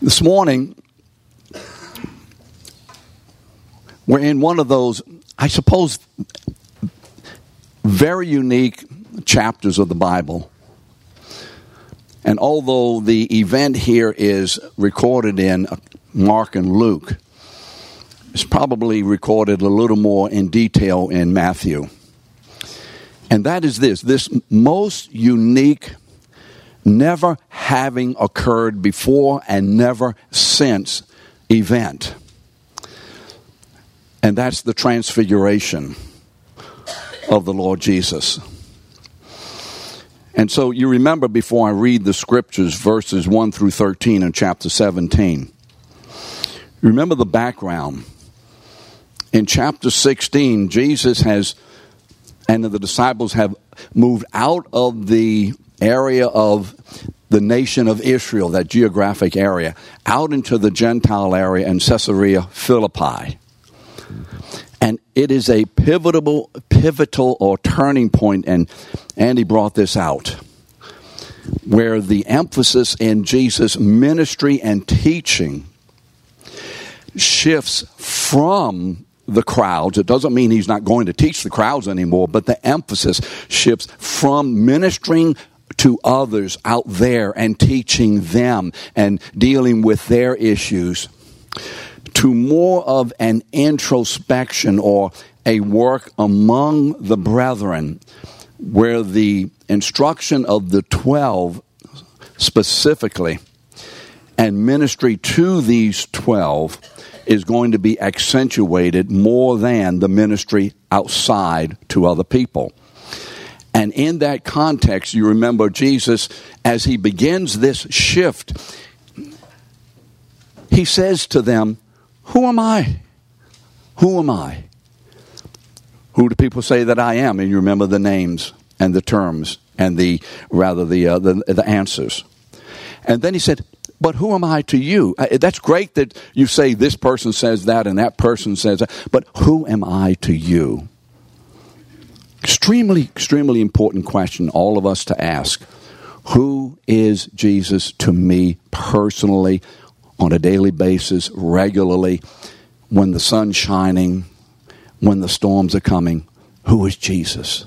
This morning, we're in one of those, I suppose, very unique chapters of the Bible. And although the event here is recorded in Mark and Luke, it's probably recorded a little more in detail in Matthew. And that is this this most unique never having occurred before and never since event. And that's the transfiguration of the Lord Jesus. And so you remember before I read the scriptures, verses 1 through 13 in chapter 17. Remember the background. In chapter 16, Jesus has, and the disciples have moved out of the area of the nation of Israel, that geographic area, out into the Gentile area in Caesarea Philippi. And it is a pivotal, pivotal or turning point, and Andy brought this out, where the emphasis in Jesus' ministry and teaching shifts from the crowds. It doesn't mean he's not going to teach the crowds anymore, but the emphasis shifts from ministering to others out there and teaching them and dealing with their issues to more of an introspection or a work among the brethren where the instruction of the 12 specifically and ministry to these 12 is going to be accentuated more than the ministry outside to other people. And in that context, you remember Jesus, as he begins this shift, he says to them, Who am I? Who am I? Who do people say that I am? And you remember the names and the terms and the, rather, the, uh, the, the answers. And then he said, but who am I to you? Uh, that's great that you say this person says that and that person says that, but who am I to you? Extremely, extremely important question, all of us to ask. Who is Jesus to me personally, on a daily basis, regularly, when the sun's shining, when the storms are coming? Who is Jesus?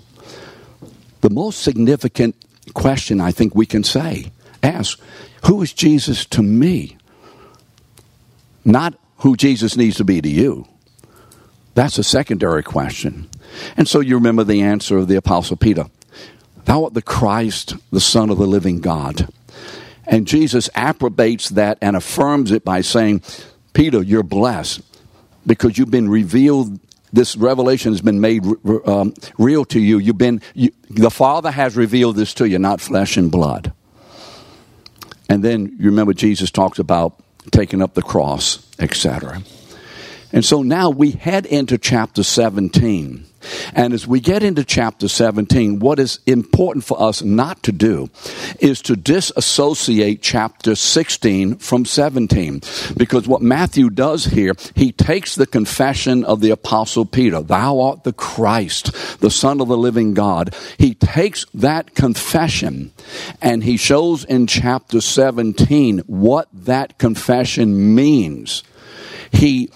The most significant question I think we can say, ask, who is Jesus to me? Not who Jesus needs to be to you. That's a secondary question. And so you remember the answer of the Apostle Peter Thou art the Christ, the Son of the living God. And Jesus approbates that and affirms it by saying, Peter, you're blessed because you've been revealed. This revelation has been made um, real to you. You've been, you, the Father has revealed this to you, not flesh and blood. And then you remember Jesus talks about taking up the cross, etc. And so now we head into chapter 17. And as we get into chapter 17, what is important for us not to do is to disassociate chapter 16 from 17. Because what Matthew does here, he takes the confession of the apostle Peter, thou art the Christ, the son of the living God. He takes that confession and he shows in chapter 17 what that confession means. He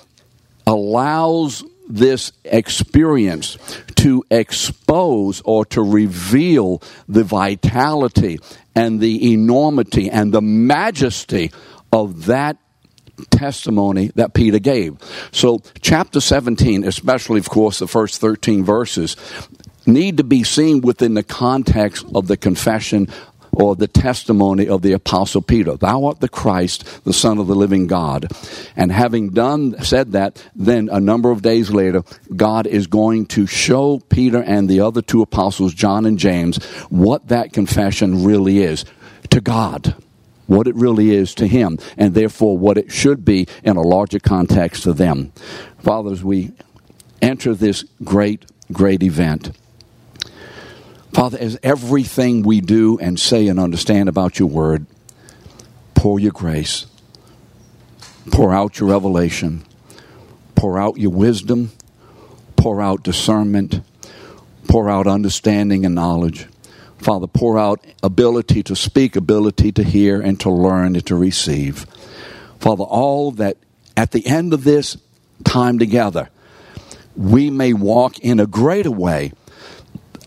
allows this experience to expose or to reveal the vitality and the enormity and the majesty of that testimony that Peter gave. So, chapter 17, especially, of course, the first 13 verses, need to be seen within the context of the confession or the testimony of the apostle Peter. Thou art the Christ, the Son of the living God. And having done, said that, then a number of days later, God is going to show Peter and the other two apostles, John and James, what that confession really is to God what it really is to him, and therefore what it should be in a larger context to them. Fathers, we enter this great, great event. Father, as everything we do and say and understand about your word, pour your grace, pour out your revelation, pour out your wisdom, pour out discernment, pour out understanding and knowledge. Father, pour out ability to speak, ability to hear, and to learn and to receive. Father, all that at the end of this time together, we may walk in a greater way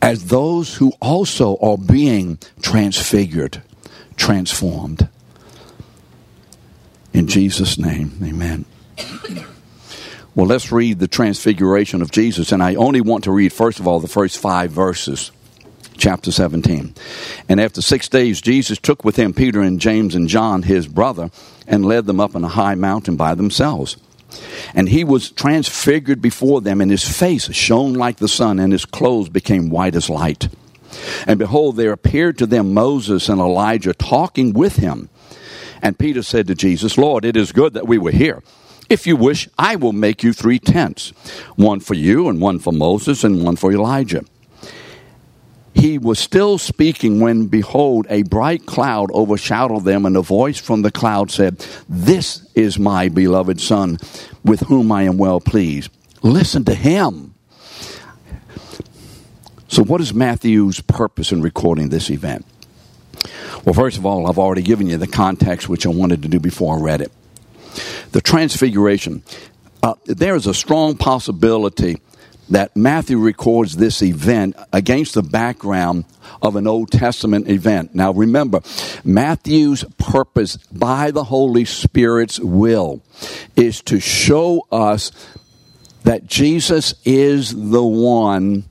as those who also are being transfigured, transformed. In Jesus' name, amen. Well, let's read the transfiguration of Jesus. And I only want to read, first of all, the first five verses, chapter 17. And after six days, Jesus took with him Peter and James and John, his brother, and led them up on a high mountain by themselves. And he was transfigured before them, and his face shone like the sun, and his clothes became white as light. And behold, there appeared to them Moses and Elijah talking with him. And Peter said to Jesus, Lord, it is good that we were here. If you wish, I will make you three tents one for you, and one for Moses, and one for Elijah. He was still speaking when, behold, a bright cloud overshadowed them, and a voice from the cloud said, This is my beloved Son, with whom I am well pleased. Listen to him. So, what is Matthew's purpose in recording this event? Well, first of all, I've already given you the context, which I wanted to do before I read it the transfiguration. Uh, there is a strong possibility that Matthew records this event against the background of an Old Testament event. Now remember, Matthew's purpose by the Holy Spirit's will is to show us that Jesus is the one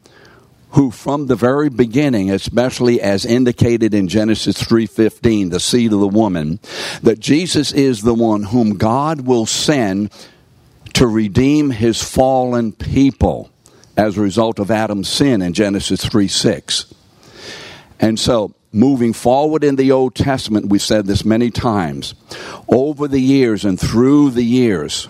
who from the very beginning especially as indicated in Genesis 3:15 the seed of the woman that Jesus is the one whom God will send to redeem his fallen people as a result of Adam's sin in Genesis 3:6 and so moving forward in the Old Testament we've said this many times over the years and through the years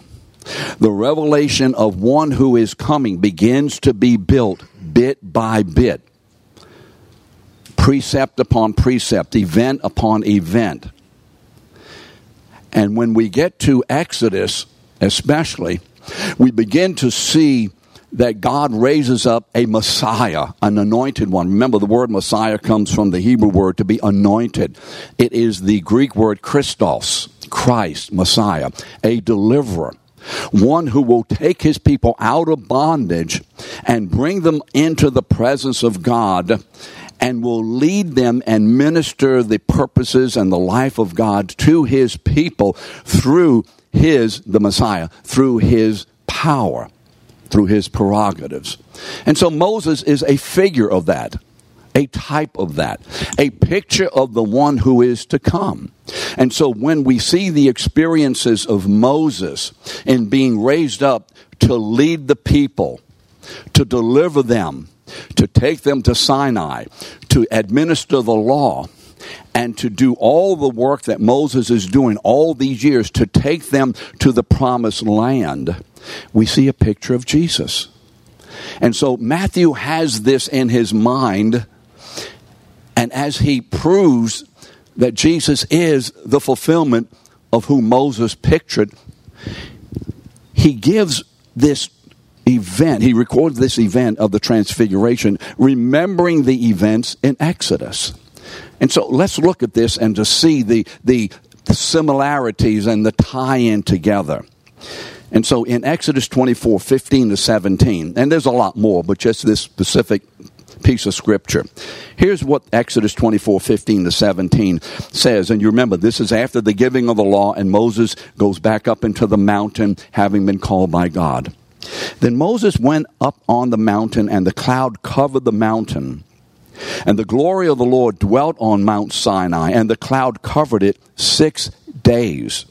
the revelation of one who is coming begins to be built bit by bit, precept upon precept, event upon event. And when we get to Exodus, especially, we begin to see that God raises up a Messiah, an anointed one. Remember, the word Messiah comes from the Hebrew word to be anointed. It is the Greek word Christos, Christ, Messiah, a deliverer one who will take his people out of bondage and bring them into the presence of God and will lead them and minister the purposes and the life of God to his people through his, the Messiah, through his power, through his prerogatives. And so Moses is a figure of that a type of that, a picture of the one who is to come. And so when we see the experiences of Moses in being raised up to lead the people, to deliver them, to take them to Sinai, to administer the law, and to do all the work that Moses is doing all these years to take them to the promised land, we see a picture of Jesus. And so Matthew has this in his mind and as he proves that Jesus is the fulfillment of who Moses pictured, he gives this event, he records this event of the transfiguration, remembering the events in Exodus. And so let's look at this and to see the, the, similarities and the tie in together. And so in Exodus 24, 15 to 17, and there's a lot more, but just this specific piece of scripture. Here's what Exodus 24 15 to 17 says. And you remember, this is after the giving of the law, and Moses goes back up into the mountain, having been called by God. Then Moses went up on the mountain, and the cloud covered the mountain. And the glory of the Lord dwelt on Mount Sinai, and the cloud covered it six days.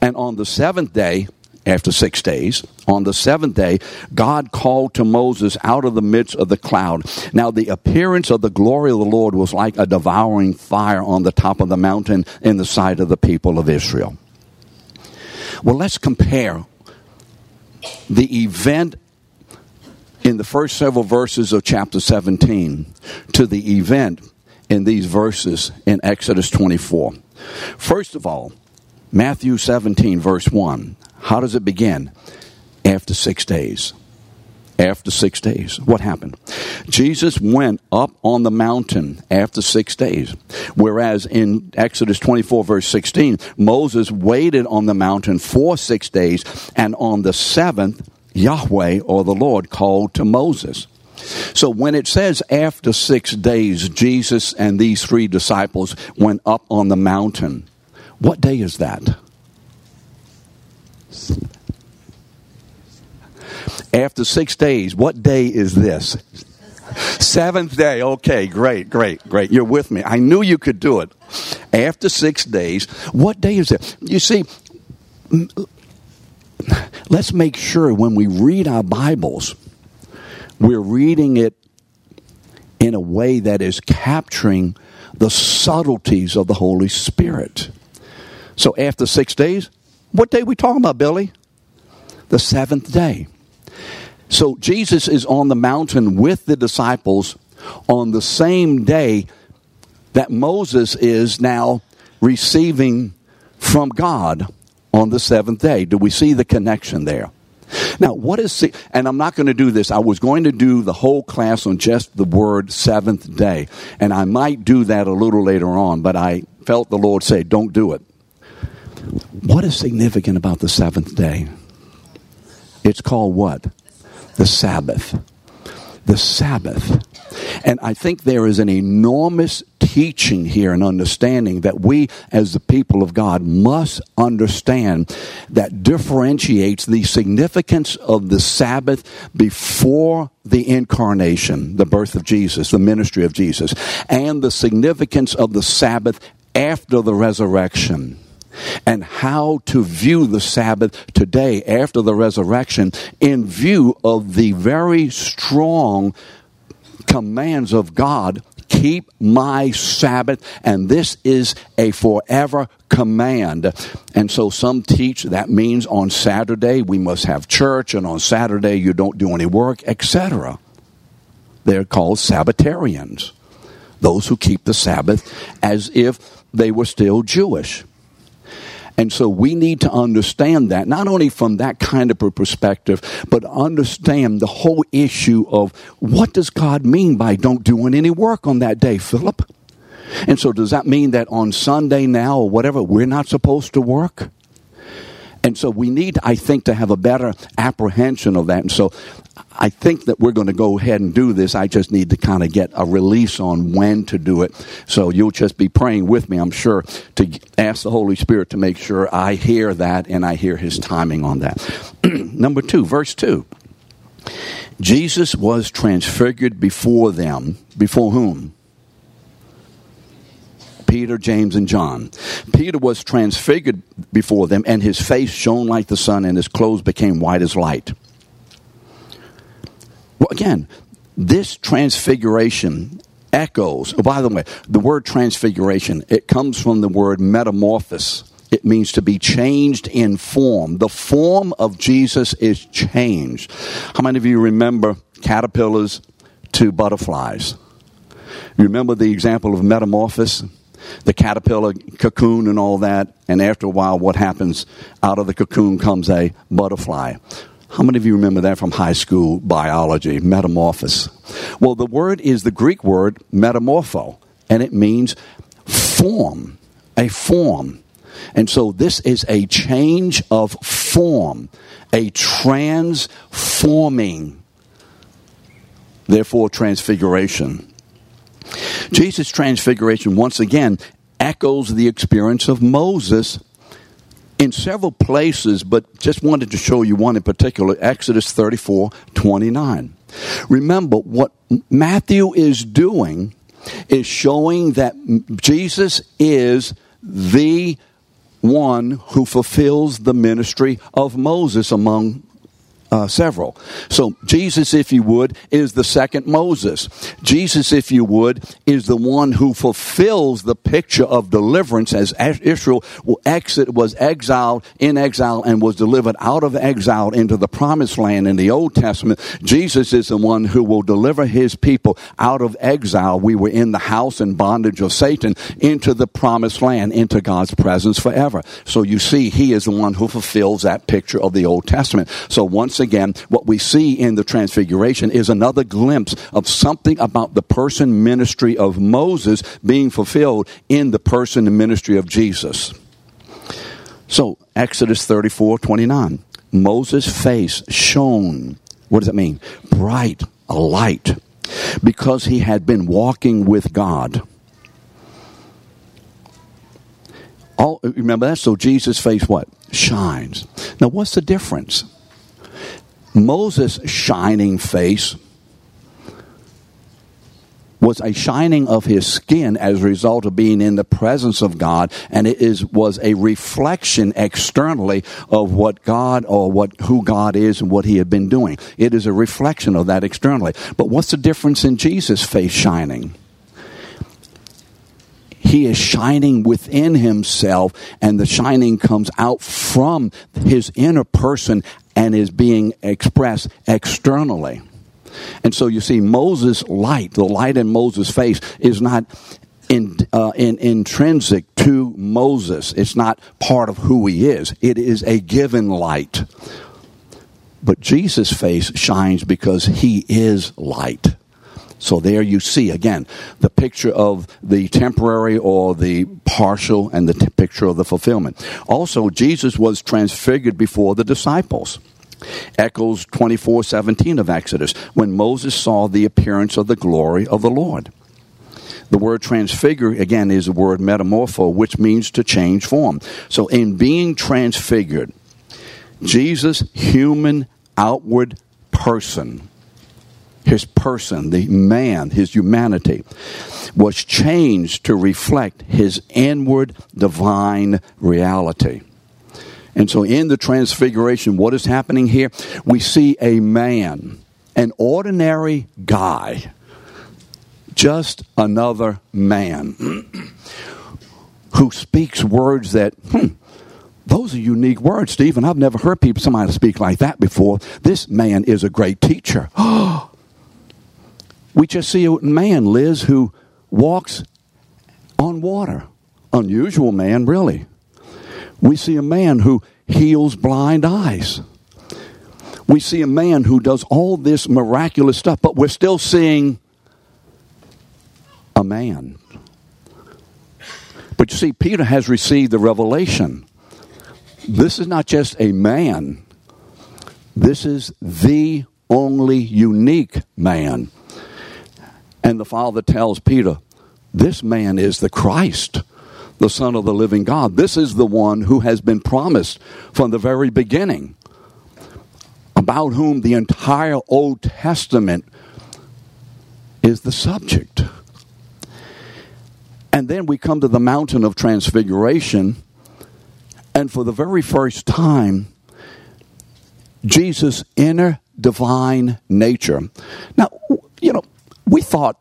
And on the seventh day, after six days. On the seventh day, God called to Moses out of the midst of the cloud. Now, the appearance of the glory of the Lord was like a devouring fire on the top of the mountain in the sight of the people of Israel. Well, let's compare the event in the first several verses of chapter 17 to the event in these verses in Exodus 24. First of all, Matthew 17, verse 1. How does it begin? After six days. after six days. What happened? Jesus went up on the mountain after six days. Whereas in Exodus 24, verse 16, Moses waited on the mountain for six days, and on the seventh, Yahweh or the Lord called to Moses. So when it says after six days, Jesus and these three disciples went up on the mountain, what day is that? After six days, what day is this? Seventh day. Okay, great, great, great. You're with me. I knew you could do it. After six days, what day is it? You see, let's make sure when we read our Bibles, we're reading it in a way that is capturing the subtleties of the Holy Spirit. So after six days, what day we talking about, Billy? The seventh day. So Jesus is on the mountain with the disciples on the same day that Moses is now receiving from God on the seventh day. Do we see the connection there? Now, what is, and I'm not going to do this. I was going to do the whole class on just the word seventh day, and I might do that a little later on, but I felt the Lord say, don't do it. What is significant about the seventh day? It's called what? The Sabbath. The Sabbath. And I think there is an enormous teaching here and understanding that we, as the people of God, must understand that differentiates the significance of the Sabbath before the incarnation, the birth of Jesus, the ministry of Jesus, and the significance of the Sabbath after the resurrection and how to view the Sabbath today after the resurrection in view of the very strong commands of God keep my Sabbath, and this is a forever command. And so some teach that means on Saturday we must have church, and on Saturday you don't do any work, etc. They're called Sabbatarians, those who keep the Sabbath as if they were still Jewish. And so we need to understand that, not only from that kind of a perspective, but understand the whole issue of what does God mean by don't doing any work on that day, Philip? And so does that mean that on Sunday now or whatever, we're not supposed to work? And so we need, I think, to have a better apprehension of that. And so I think that we're going to go ahead and do this. I just need to kind of get a release on when to do it. So you'll just be praying with me, I'm sure, to ask the Holy Spirit to make sure I hear that and I hear his timing on that. Number two, verse two. Jesus was transfigured before them. Before whom? Peter, James, and John. Peter was transfigured before them, and his face shone like the sun, and his clothes became white as light. Well, again, this transfiguration echoes. Oh, by the way, the word transfiguration, it comes from the word metamorphosis. It means to be changed in form. The form of Jesus is changed. How many of you remember caterpillars to butterflies? You remember the example of metamorphosis? The caterpillar cocoon and all that. And after a while, what happens? Out of the cocoon comes a butterfly. How many of you remember that from high school biology? Metamorphosis. Well, the word is the Greek word metamorpho, and it means form, a form. And so this is a change of form, a transforming, therefore, transfiguration. Jesus' transfiguration, once again, echoes the experience of Moses in several places, but just wanted to show you one in particular Exodus 34 29. Remember, what Matthew is doing is showing that Jesus is the one who fulfills the ministry of Moses among uh, several. So, Jesus, if you would, is the second Moses. Jesus, if you would, is the one who fulfills the picture of deliverance as Israel exit, was exiled in exile and was delivered out of exile into the promised land in the Old Testament. Jesus is the one who will deliver his people out of exile. We were in the house and bondage of Satan into the promised land, into God's presence forever. So you see, he is the one who fulfills that picture of the Old Testament. So once again, what we see in the Transfiguration is another glimpse of something about the person ministry of Moses being fulfilled in the person and ministry of Jesus. So, Exodus 34 29. Moses' face shone. What does that mean? Bright, a light, because he had been walking with God. All, remember that? So Jesus' face what? Shines. Now, what's the difference? Moses' shining face was a shining of his skin as a result of being in the presence of God, and it is was a reflection externally of what God or what who God is and what He had been doing. It is a reflection of that externally. But what's the difference in Jesus' face shining? he is shining within himself and the shining comes out from his inner person and is being expressed externally. And so you see, Moses' light, the light in Moses' face, is not in, uh, in, intrinsic to Moses. It's not part of who he is. It is a given light. But Jesus' face shines because he is light. So there you see again the picture of the temporary or the partial and the t- picture of the fulfillment. Also, Jesus was transfigured before the disciples echoes 24:17 of Exodus when Moses saw the appearance of the glory of the Lord. The word transfigure again is the word metamorpho which means to change form. So in being transfigured Jesus human outward person his person, the man, his humanity, was changed to reflect his inward divine reality. And so in the transfiguration, what is happening here? We see a man, an ordinary guy, just another man who speaks words that, hmm, those are unique words, Stephen. I've never heard people somebody speak like that before. This man is a great teacher. we just see a man, Liz, who walks on water. Unusual man, really we see a man who heals blind eyes. We see a man who does all this miraculous stuff, but we're still seeing a man. But you see, Peter has received the revelation. This is not just a man, this is the only unique man. And the Father tells Peter, This man is the Christ the Son of the living God. This is the one who has been promised from the very beginning, about whom the entire Old Testament is the subject. And then we come to the mountain of transfiguration, and for the very first time, Jesus' inner divine nature. Now, we thought,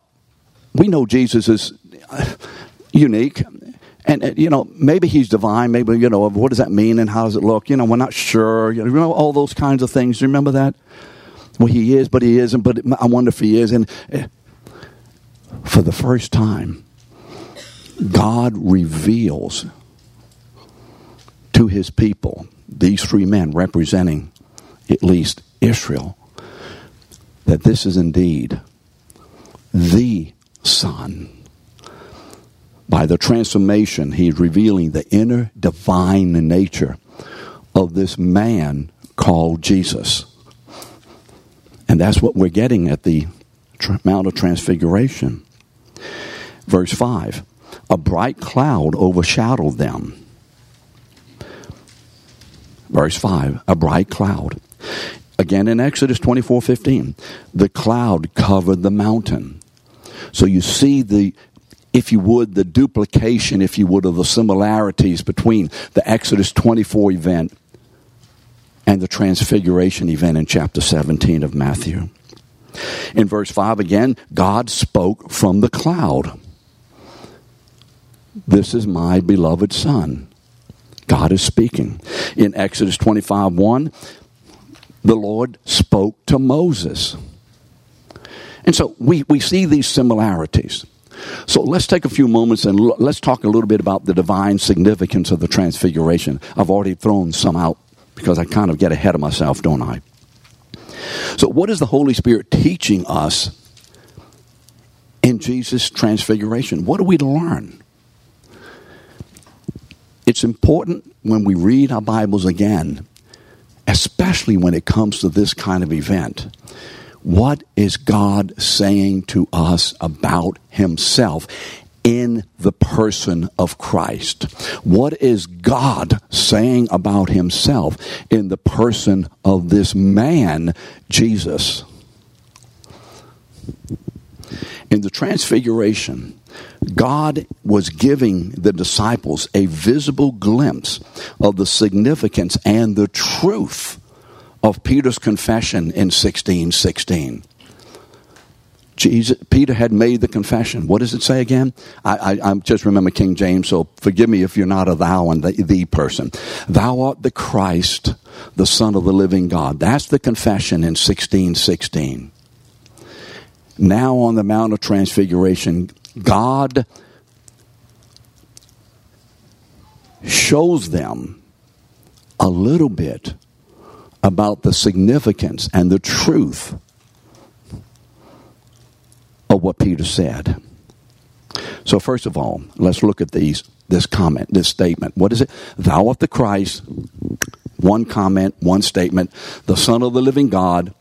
we know Jesus is unique. And, you know maybe he's divine. Maybe you know what does that mean and how does it look? You know we're not sure. You know all those kinds of things. You remember that? Well he is but he isn't but i wonder if he is. And eh, for the first time god reveals to his people these three men representing at least israel that this is indeed the son by the transformation, he's revealing the inner divine nature of this man called Jesus. And that's what we're getting at the Mount of Transfiguration. Verse 5 A bright cloud overshadowed them. Verse 5 A bright cloud. Again in Exodus 24 15, the cloud covered the mountain. So you see the if you would, the duplication, if you would, of the similarities between the Exodus 24 event and the Transfiguration event in chapter 17 of Matthew. In verse 5 again, God spoke from the cloud. This is my beloved Son. God is speaking. In Exodus 25 1, the Lord spoke to Moses. And so we, we see these similarities. So let's take a few moments and l- let's talk a little bit about the divine significance of the transfiguration. I've already thrown some out because I kind of get ahead of myself, don't I? So, what is the Holy Spirit teaching us in Jesus' transfiguration? What are we learn? It's important when we read our Bibles again, especially when it comes to this kind of event. What is God saying to us about Himself in the person of Christ? What is God saying about Himself in the person of this man, Jesus? In the Transfiguration, God was giving the disciples a visible glimpse of the significance and the truth of Peter's confession in 1616. Jesus, Peter had made the confession. What does it say again? I, I, I, just remember King James, so forgive me if you're not a thou and the, the person. Thou art the Christ, the Son of the living God. That's the confession in 1616. Now on the Mount of Transfiguration, God shows them a little bit about the significance and the truth of what Peter said. So, first of all, let's look at these this comment, this statement. What is it? Thou art the Christ. One comment, one statement. The Son of the living God.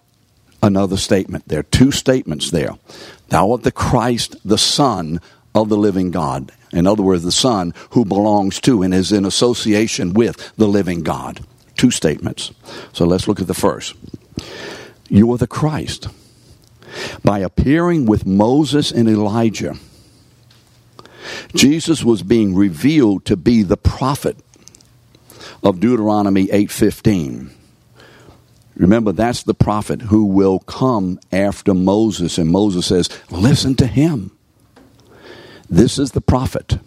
Another statement. There are two statements there. Thou art the Christ, the Son of the living God. In other words, the Son who belongs to and is in association with the living God. Two statements. So let's look at the first. You are the Christ. By appearing with Moses and Elijah, Jesus was being revealed to be the prophet of Deuteronomy 8:15. Remember, that's the prophet who will come after Moses, and Moses says, Listen to him. This is the prophet.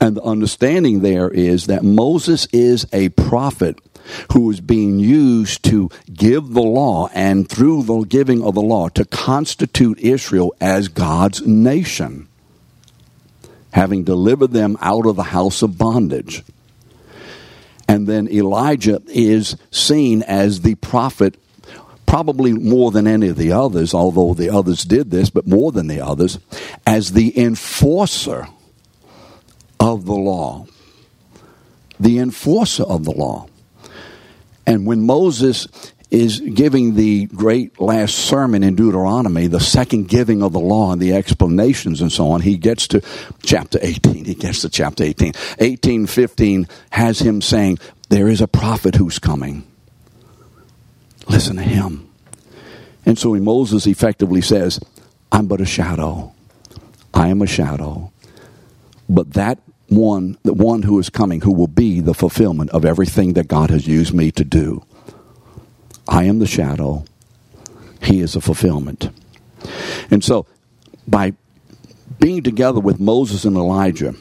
And the understanding there is that Moses is a prophet who is being used to give the law and through the giving of the law to constitute Israel as God's nation, having delivered them out of the house of bondage. And then Elijah is seen as the prophet, probably more than any of the others, although the others did this, but more than the others, as the enforcer of the law. The enforcer of the law. And when Moses is giving the great last sermon in Deuteronomy, the second giving of the law and the explanations and so on, he gets to chapter 18. He gets to chapter 18. 1815 has him saying, There is a prophet who's coming. Listen to him. And so Moses effectively says, I'm but a shadow. I am a shadow. But that one, the one who is coming, who will be the fulfillment of everything that God has used me to do. I am the shadow. He is a fulfillment. And so, by being together with Moses and Elijah,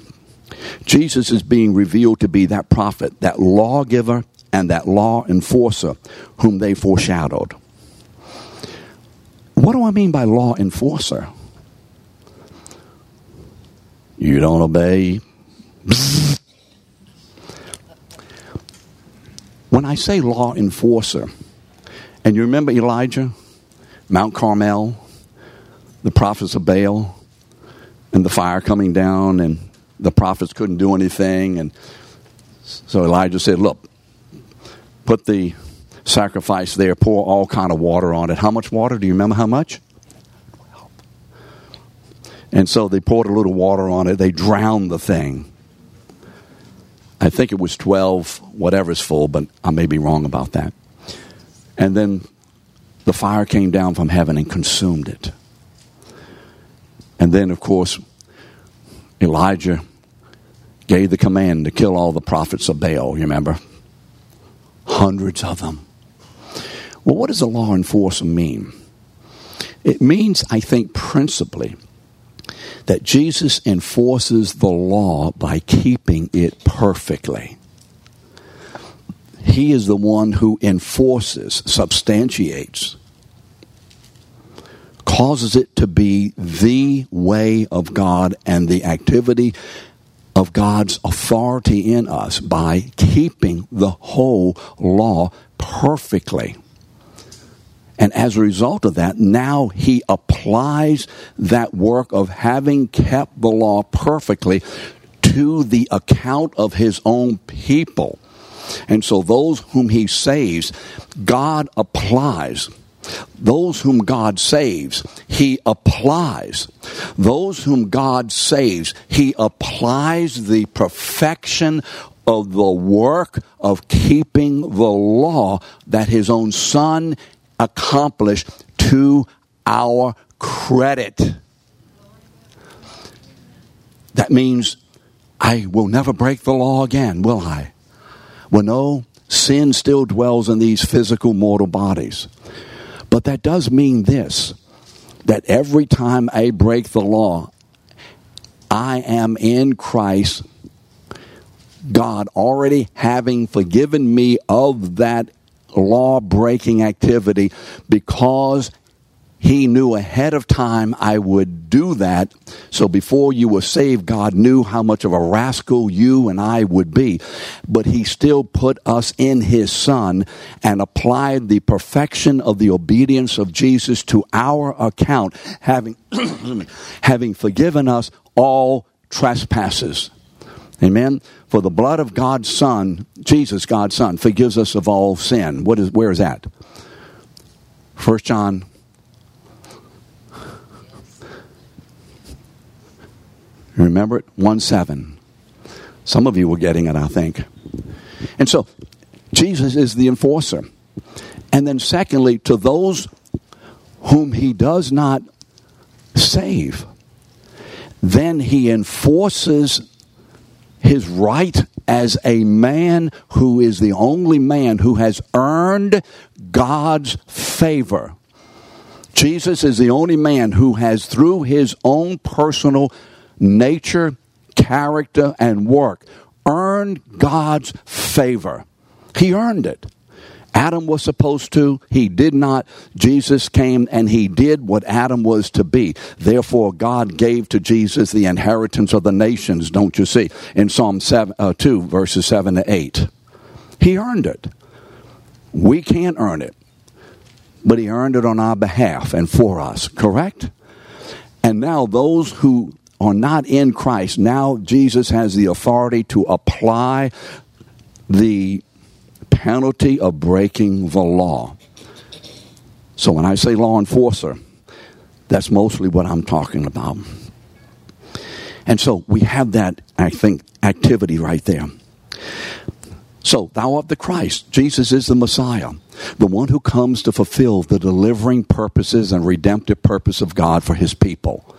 Jesus is being revealed to be that prophet, that lawgiver, and that law enforcer whom they foreshadowed. What do I mean by law enforcer? You don't obey, when I say law enforcer, and you remember Elijah, Mount Carmel, the prophets of Baal, and the fire coming down, and the prophets couldn't do anything. And so Elijah said, Look, put the sacrifice there, pour all kind of water on it. How much water? Do you remember how much? And so they poured a little water on it. They drowned the thing. I think it was 12, whatever's full, but I may be wrong about that. And then the fire came down from heaven and consumed it. And then, of course, Elijah gave the command to kill all the prophets of Baal, you remember? Hundreds of them. Well, what does a law enforcer mean? It means, I think, principally, that Jesus enforces the law by keeping it perfectly. He is the one who enforces, substantiates, causes it to be the way of God and the activity of God's authority in us by keeping the whole law perfectly. And as a result of that, now he applies that work of having kept the law perfectly to the account of his own people. And so those whom he saves, God applies. Those whom God saves, he applies. Those whom God saves, he applies the perfection of the work of keeping the law that his own son accomplished to our credit. That means I will never break the law again, will I? Well, no, sin still dwells in these physical mortal bodies. But that does mean this that every time I break the law, I am in Christ, God already having forgiven me of that law breaking activity because he knew ahead of time I would do that. So before you were saved, God knew how much of a rascal you and I would be. But He still put us in His Son and applied the perfection of the obedience of Jesus to our account, having, having forgiven us all trespasses. Amen. For the blood of God's Son, Jesus, God's Son, forgives us of all sin. What is where is that? First John Remember it? 1 7. Some of you were getting it, I think. And so, Jesus is the enforcer. And then, secondly, to those whom he does not save, then he enforces his right as a man who is the only man who has earned God's favor. Jesus is the only man who has, through his own personal nature, character, and work earned God's favor. He earned it. Adam was supposed to, he did not. Jesus came and he did what Adam was to be. Therefore, God gave to Jesus the inheritance of the nations, don't you see, in Psalm 7, uh, 2, verses 7 to 8. He earned it. We can't earn it, but he earned it on our behalf and for us, correct? And now, those who are not in Christ, now Jesus has the authority to apply the penalty of breaking the law. So when I say law enforcer, that's mostly what I'm talking about. And so we have that, I think, activity right there. So, thou art the Christ. Jesus is the Messiah, the one who comes to fulfill the delivering purposes and redemptive purpose of God for his people.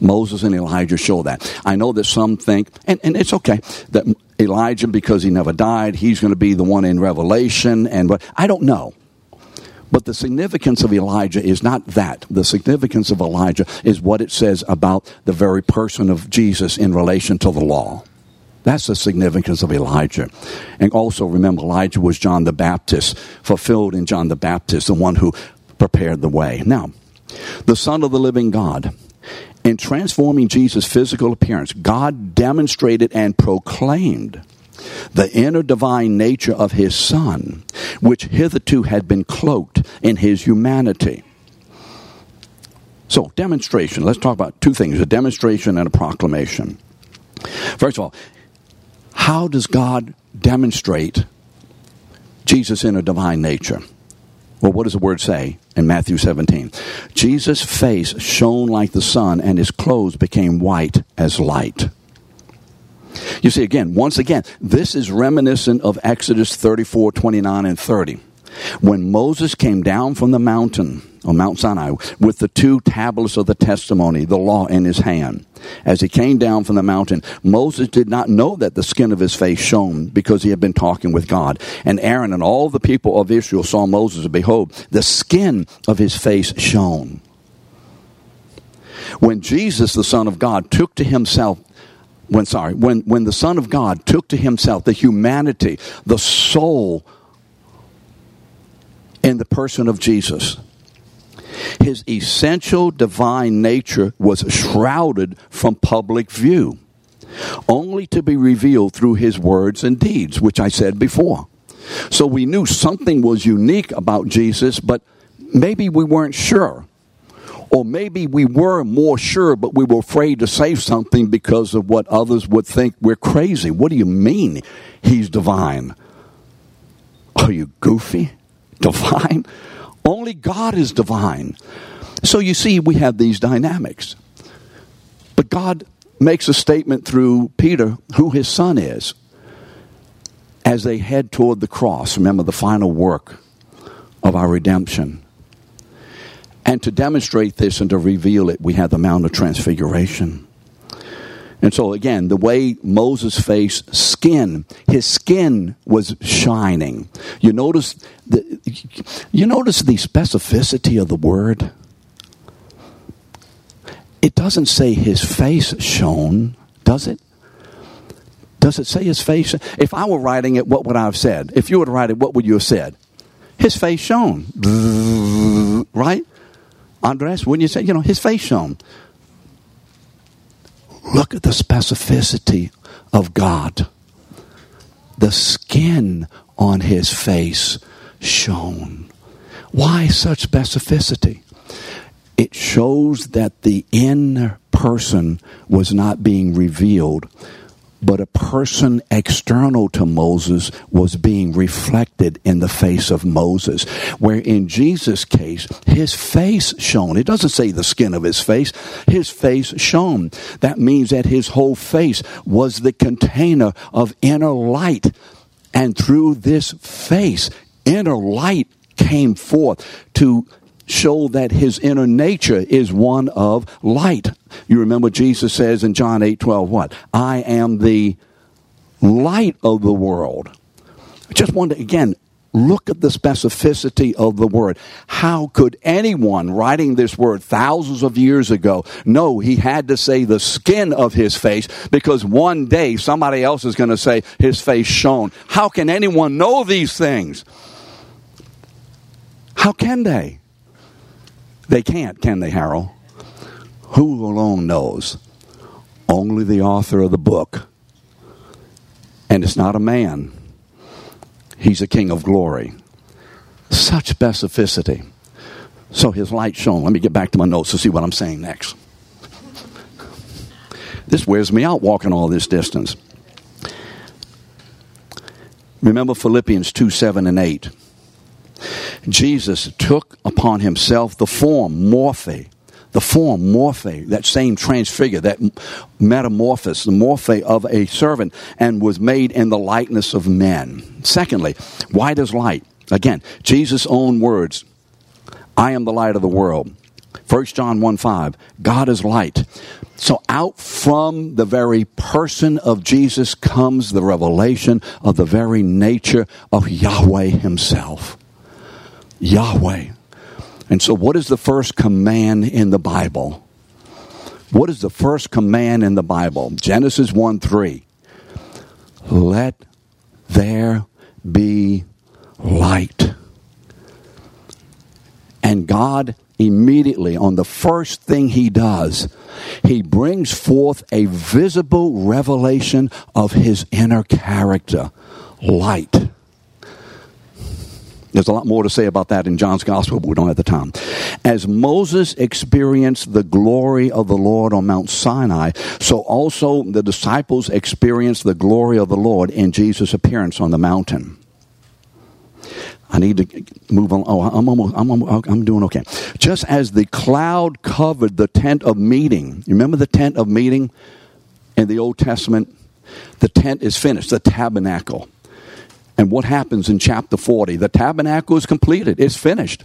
Moses and Elijah show that. I know that some think, and, and it's okay, that Elijah, because he never died, he's going to be the one in Revelation, and but I don't know. But the significance of Elijah is not that. The significance of Elijah is what it says about the very person of Jesus in relation to the law. That's the significance of Elijah. And also remember, Elijah was John the Baptist, fulfilled in John the Baptist, the one who prepared the way. Now, the Son of the living God in transforming Jesus' physical appearance, God demonstrated and proclaimed the inner divine nature of his Son, which hitherto had been cloaked in his humanity. So, demonstration. Let's talk about two things a demonstration and a proclamation. First of all, how does God demonstrate Jesus' inner divine nature? Well, what does the word say in Matthew 17? Jesus' face shone like the sun, and his clothes became white as light. You see, again, once again, this is reminiscent of Exodus 34 29 and 30. When Moses came down from the mountain, on Mount Sinai, with the two tablets of the testimony, the law in his hand. As he came down from the mountain, Moses did not know that the skin of his face shone because he had been talking with God. And Aaron and all the people of Israel saw Moses, and behold, the skin of his face shone. When Jesus, the Son of God, took to himself when sorry, when, when the Son of God took to himself the humanity, the soul in the person of Jesus, his essential divine nature was shrouded from public view, only to be revealed through his words and deeds, which I said before. So we knew something was unique about Jesus, but maybe we weren't sure. Or maybe we were more sure, but we were afraid to say something because of what others would think we're crazy. What do you mean he's divine? Are you goofy? Divine? Only God is divine. So you see, we have these dynamics. But God makes a statement through Peter who his son is as they head toward the cross. Remember the final work of our redemption. And to demonstrate this and to reveal it, we have the Mount of Transfiguration. And so, again, the way Moses' face skin, his skin was shining. You notice the, you notice the specificity of the word. It doesn't say his face shone, does it? Does it say his face? If I were writing it, what would I have said? If you were to write it, what would you have said? His face shone. Right? Andres, wouldn't you say, you know, his face shone? Look at the specificity of God. The skin on his face shone. Why such specificity? It shows that the inner person was not being revealed but a person external to Moses was being reflected in the face of Moses. Where in Jesus' case, his face shone. It doesn't say the skin of his face, his face shone. That means that his whole face was the container of inner light. And through this face, inner light came forth to show that his inner nature is one of light. You remember Jesus says in John 8 12, what? I am the light of the world. I just want to, again, look at the specificity of the word. How could anyone writing this word thousands of years ago know he had to say the skin of his face because one day somebody else is going to say his face shone? How can anyone know these things? How can they? They can't, can they, Harold? Who alone knows? Only the author of the book. And it's not a man, he's a king of glory. Such specificity. So his light shone. Let me get back to my notes to see what I'm saying next. This wears me out walking all this distance. Remember Philippians 2 7 and 8. Jesus took upon himself the form, morphe, the form, morphe, that same transfigure, that metamorphosis, the morphe of a servant, and was made in the likeness of men. Secondly, why does light? Again, Jesus' own words I am the light of the world. 1 John 1 5, God is light. So out from the very person of Jesus comes the revelation of the very nature of Yahweh Himself. Yahweh. And so, what is the first command in the Bible? What is the first command in the Bible? Genesis 1 3. Let there be light. And God immediately, on the first thing He does, He brings forth a visible revelation of His inner character light. There's a lot more to say about that in John's Gospel, but we don't have the time. As Moses experienced the glory of the Lord on Mount Sinai, so also the disciples experienced the glory of the Lord in Jesus' appearance on the mountain. I need to move on. Oh, I'm almost, I'm, I'm doing okay. Just as the cloud covered the tent of meeting, you remember the tent of meeting in the Old Testament? The tent is finished, the tabernacle. And what happens in chapter 40? The tabernacle is completed, it's finished.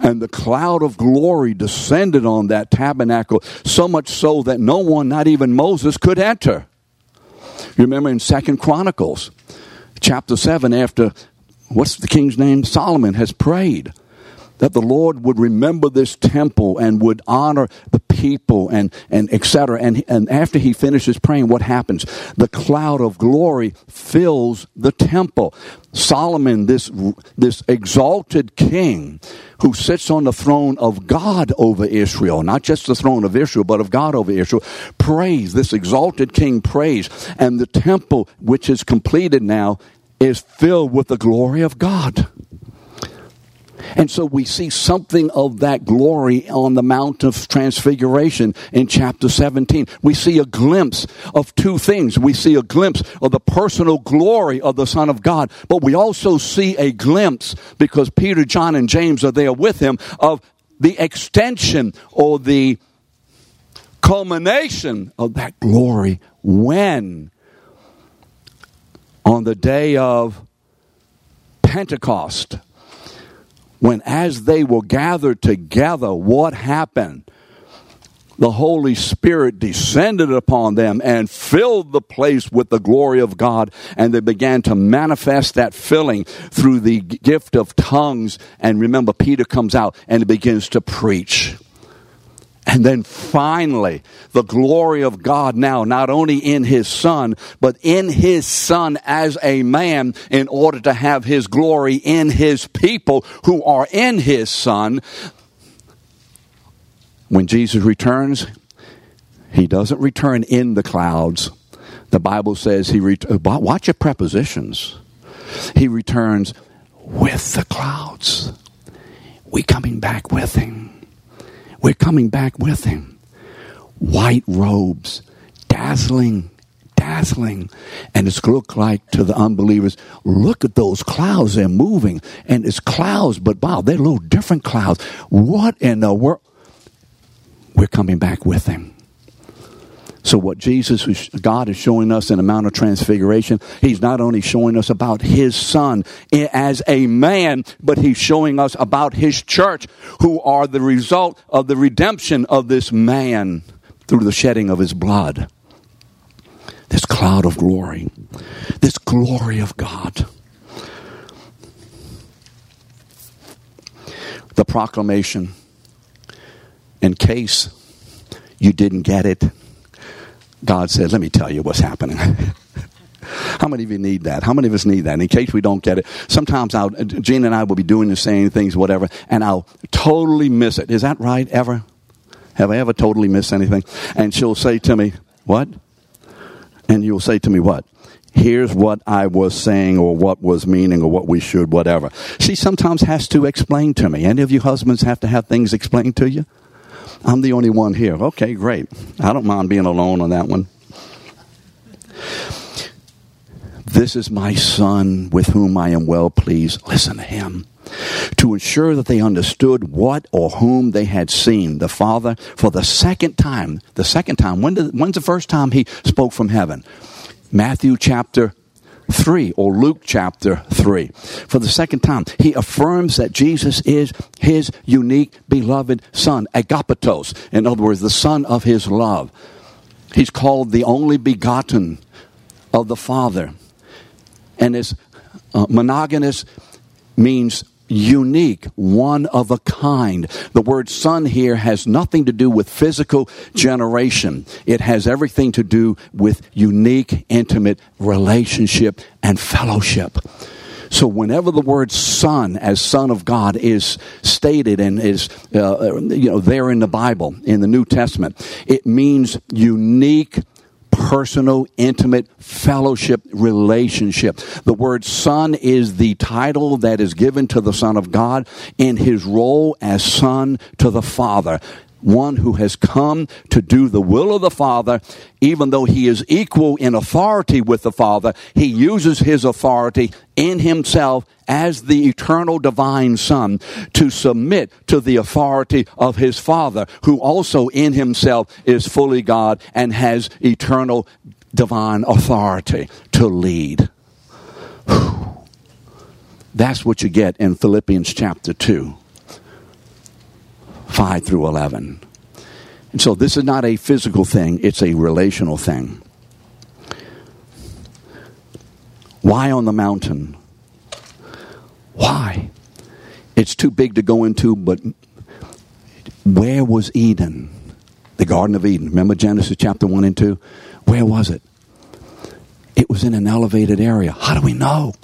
And the cloud of glory descended on that tabernacle, so much so that no one, not even Moses, could enter. You remember in Second Chronicles, chapter 7, after what's the king's name? Solomon has prayed that the Lord would remember this temple and would honor the people and, and etc. And, and after he finishes praying, what happens? The cloud of glory fills the temple. Solomon, this, this exalted king who sits on the throne of God over Israel, not just the throne of Israel, but of God over Israel, prays. This exalted king prays. And the temple, which is completed now, is filled with the glory of God. And so we see something of that glory on the Mount of Transfiguration in chapter 17. We see a glimpse of two things. We see a glimpse of the personal glory of the Son of God, but we also see a glimpse, because Peter, John, and James are there with him, of the extension or the culmination of that glory when on the day of Pentecost when as they were gathered together, what happened? The Holy Spirit descended upon them and filled the place with the glory of God, and they began to manifest that filling through the gift of tongues. And remember, Peter comes out and begins to preach. And then finally, the glory of God now, not only in His Son, but in His Son as a man, in order to have His glory in His people who are in His Son. When Jesus returns, He doesn't return in the clouds. The Bible says He, uh, watch your prepositions. He returns with the clouds. We coming back with Him. We're coming back with him. White robes, dazzling, dazzling. And it's look like to the unbelievers, look at those clouds, they're moving. And it's clouds, but wow, they're little different clouds. What in the world? We're coming back with him. So, what Jesus, God is showing us in the Mount of Transfiguration, He's not only showing us about His Son as a man, but He's showing us about His church, who are the result of the redemption of this man through the shedding of His blood. This cloud of glory, this glory of God. The proclamation, in case you didn't get it God said, Let me tell you what's happening. How many of you need that? How many of us need that? in case we don't get it, sometimes I'll, Gene and I will be doing the same things, whatever, and I'll totally miss it. Is that right? Ever? Have I ever totally missed anything? And she'll say to me, What? And you'll say to me, What? Here's what I was saying, or what was meaning, or what we should, whatever. She sometimes has to explain to me. Any of you husbands have to have things explained to you? I'm the only one here. Okay, great. I don't mind being alone on that one. This is my son with whom I am well pleased. Listen to him. To ensure that they understood what or whom they had seen, the Father, for the second time. The second time. When did, when's the first time he spoke from heaven? Matthew chapter 3 or Luke chapter 3. For the second time, he affirms that Jesus is his unique beloved son, agapetos. In other words, the son of his love. He's called the only begotten of the Father. And his uh, monogenes means unique, one of a kind. The word son here has nothing to do with physical generation. It has everything to do with unique, intimate relationship and fellowship. So whenever the word son as son of God is stated and is uh, you know there in the Bible in the New Testament, it means unique personal, intimate fellowship relationship. The word son is the title that is given to the Son of God in his role as son to the Father one who has come to do the will of the Father, even though he is equal in authority with the Father, he uses his authority in himself as the eternal divine Son to submit to the authority of his Father, who also in himself is fully God and has eternal divine authority to lead. Whew. That's what you get in Philippians chapter 2. 5 through 11. And so this is not a physical thing, it's a relational thing. Why on the mountain? Why? It's too big to go into, but where was Eden? The Garden of Eden. Remember Genesis chapter 1 and 2? Where was it? It was in an elevated area. How do we know?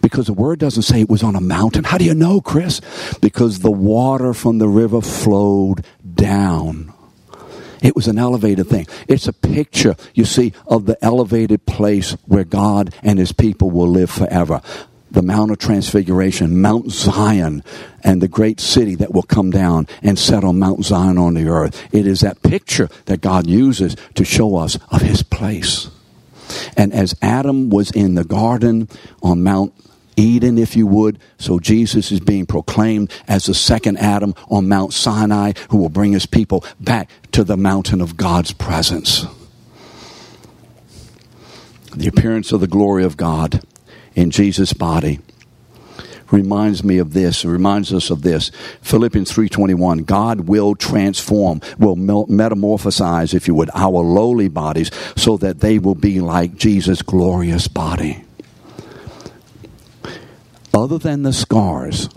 Because the word doesn't say it was on a mountain. How do you know, Chris? Because the water from the river flowed down. It was an elevated thing. It's a picture, you see, of the elevated place where God and his people will live forever. the Mount of Transfiguration, Mount Zion, and the great city that will come down and settle Mount Zion on the earth. It is that picture that God uses to show us of his place. And as Adam was in the garden on Mount Eden, if you would, so Jesus is being proclaimed as the second Adam on Mount Sinai who will bring his people back to the mountain of God's presence. The appearance of the glory of God in Jesus' body reminds me of this reminds us of this philippians 3.21 god will transform will metamorphosize if you would our lowly bodies so that they will be like jesus glorious body other than the scars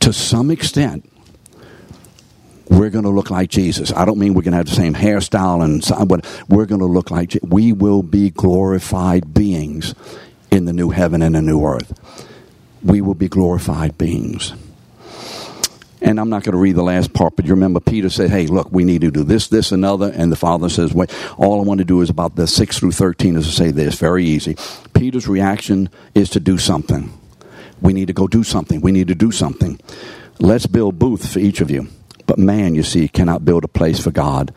to some extent we're going to look like Jesus. I don't mean we're going to have the same hairstyle and but we're going to look like we will be glorified beings in the new heaven and the new earth. We will be glorified beings. And I'm not going to read the last part, but you remember Peter said, Hey, look, we need to do this, this, another. And the Father says, Wait, all I want to do is about the 6 through 13 is to say this. Very easy. Peter's reaction is to do something. We need to go do something. We need to do something. Let's build booths for each of you. But man, you see, cannot build a place for God.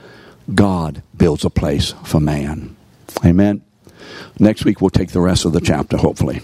God builds a place for man. Amen. Next week, we'll take the rest of the chapter, hopefully.